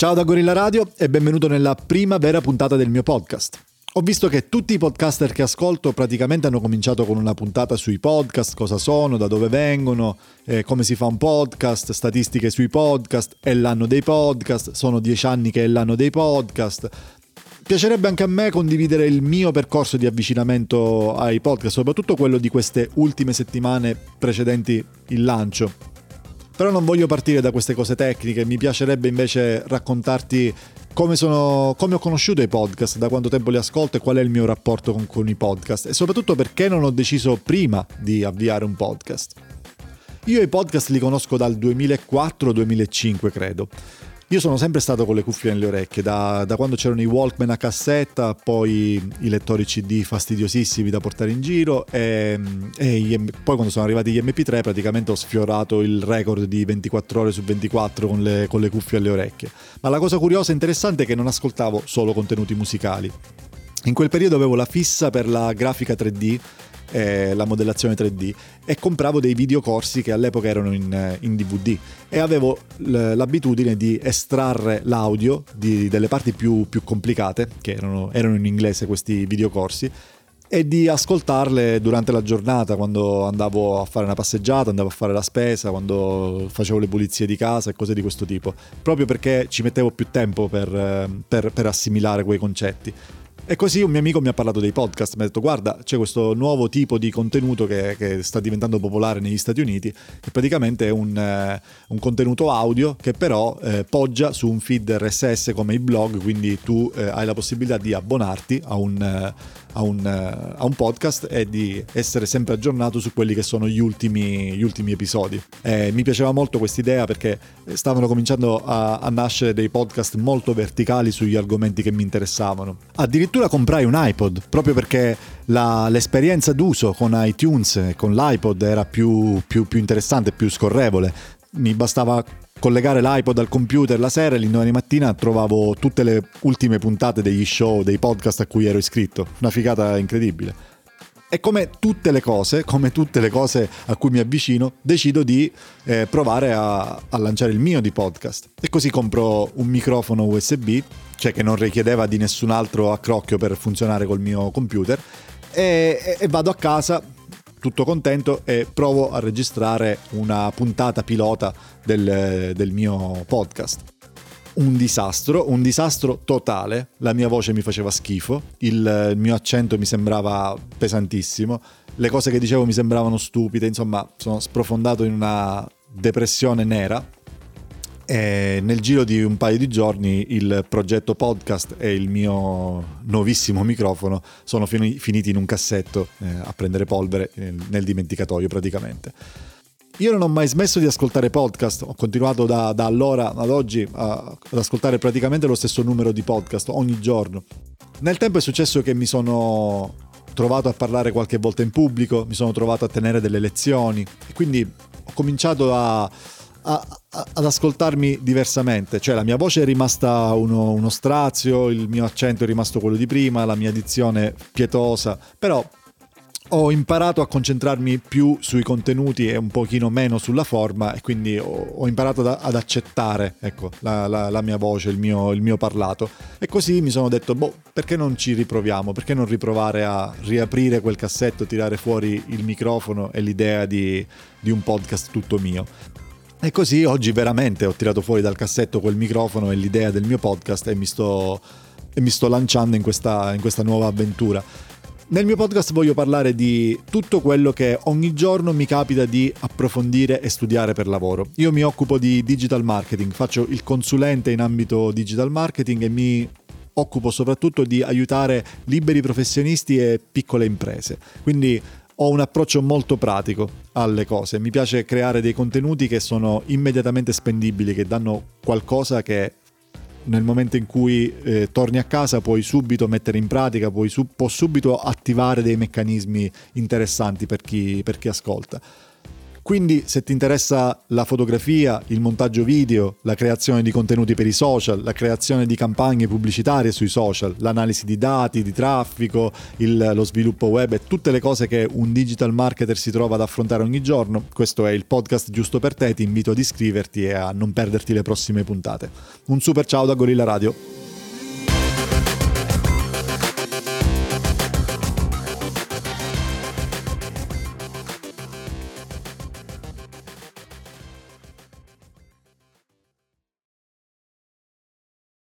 Ciao da Gorilla Radio e benvenuto nella prima vera puntata del mio podcast. Ho visto che tutti i podcaster che ascolto praticamente hanno cominciato con una puntata sui podcast, cosa sono, da dove vengono, eh, come si fa un podcast, statistiche sui podcast, è l'anno dei podcast, sono dieci anni che è l'anno dei podcast. Piacerebbe anche a me condividere il mio percorso di avvicinamento ai podcast, soprattutto quello di queste ultime settimane precedenti il lancio. Però non voglio partire da queste cose tecniche, mi piacerebbe invece raccontarti come, sono, come ho conosciuto i podcast, da quanto tempo li ascolto e qual è il mio rapporto con, con i podcast e soprattutto perché non ho deciso prima di avviare un podcast. Io i podcast li conosco dal 2004-2005 credo. Io sono sempre stato con le cuffie nelle orecchie, da, da, quando c'erano i Walkman a cassetta, poi i lettori CD fastidiosissimi da portare in giro e, e poi quando sono arrivati gli MP3 praticamente ho sfiorato il record di 24 ore su 24 con le, con le cuffie alle orecchie. Ma la cosa curiosa e interessante è che non ascoltavo solo contenuti musicali. In quel periodo avevo la fissa per la grafica 3D eh, la modellazione 3D e compravo dei videocorsi che all'epoca erano in, eh, in DVD e avevo l'abitudine di estrarre l'audio di, delle parti più, più complicate, che erano, erano in inglese questi videocorsi, e di ascoltarle durante la giornata quando andavo a fare una passeggiata, andavo a fare la spesa, quando facevo le pulizie di casa e cose di questo tipo, proprio perché ci mettevo più tempo per, eh, per, per assimilare quei concetti. E così un mio amico mi ha parlato dei podcast, mi ha detto guarda c'è questo nuovo tipo di contenuto che, che sta diventando popolare negli Stati Uniti, che praticamente è un, eh, un contenuto audio che però eh, poggia su un feed RSS come i blog, quindi tu eh, hai la possibilità di abbonarti a un, eh, a, un, eh, a un, podcast e di essere sempre aggiornato su quelli che sono gli ultimi, gli ultimi episodi. mi piaceva molto questa idea perché stavano cominciando a, a nascere dei podcast molto verticali sugli argomenti che mi interessavano. Addirittura addirittura comprai un iPod proprio perché la, l'esperienza d'uso con iTunes e con l'iPod era più, più, più interessante, più scorrevole. Mi bastava collegare l'iPod al computer la sera e l'indomani mattina trovavo tutte le ultime puntate degli show, dei podcast a cui ero iscritto. Una figata incredibile. E come tutte le cose, come tutte le cose a cui mi avvicino, decido di eh, provare a, a, lanciare il mio di podcast. E così compro un microfono USB, cioè che non richiedeva di nessun altro accrocchio per funzionare col mio computer, e, e, vado a casa tutto contento e provo a registrare una puntata pilota del, del mio podcast un disastro, un disastro totale. La mia voce mi faceva schifo, il, il, mio accento mi sembrava pesantissimo, le cose che dicevo mi sembravano stupide, insomma, sono sprofondato in una depressione nera. E nel giro di un paio di giorni il progetto podcast e il mio nuovissimo microfono sono finiti in un cassetto eh, a prendere polvere nel dimenticatoio praticamente. Io non ho mai smesso di ascoltare podcast, ho continuato da, da allora ad oggi a, ad ascoltare praticamente lo stesso numero di podcast ogni giorno. Nel tempo è successo che mi sono trovato a parlare qualche volta in pubblico, mi sono trovato a tenere delle lezioni e quindi ho cominciato a, a, ad ascoltarmi diversamente, cioè la mia voce è rimasta uno, uno, strazio, il mio accento è rimasto quello di prima, la mia dizione pietosa, però ho imparato a concentrarmi più sui contenuti e un pochino meno sulla forma e quindi ho, ho imparato da, ad accettare ecco, la, la, la, mia voce, il mio, il mio, parlato e così mi sono detto boh perché non ci riproviamo, perché non riprovare a riaprire quel cassetto, tirare fuori il microfono e l'idea di, di un podcast tutto mio. E così oggi veramente ho tirato fuori dal cassetto quel microfono e l'idea del mio podcast e mi sto, e mi sto lanciando in questa, in questa nuova avventura. Nel mio podcast voglio parlare di tutto quello che ogni giorno mi capita di approfondire e studiare per lavoro. Io mi occupo di digital marketing, faccio il consulente in ambito digital marketing e mi occupo soprattutto di aiutare liberi professionisti e piccole imprese. Quindi ho un approccio molto pratico alle cose. Mi piace creare dei contenuti che sono immediatamente spendibili, che danno qualcosa che nel momento in cui eh, torni a casa puoi subito mettere in pratica, puoi su- subito attivare dei meccanismi interessanti per chi, per chi ascolta. Quindi se ti interessa la fotografia, il montaggio video, la creazione di contenuti per i social, la creazione di campagne pubblicitarie sui social, l'analisi di dati, di traffico, il, lo sviluppo web e tutte le cose che un digital marketer si trova ad affrontare ogni giorno, questo è il podcast giusto per te, ti invito ad iscriverti e a non perderti le prossime puntate. Un super ciao da Gorilla Radio.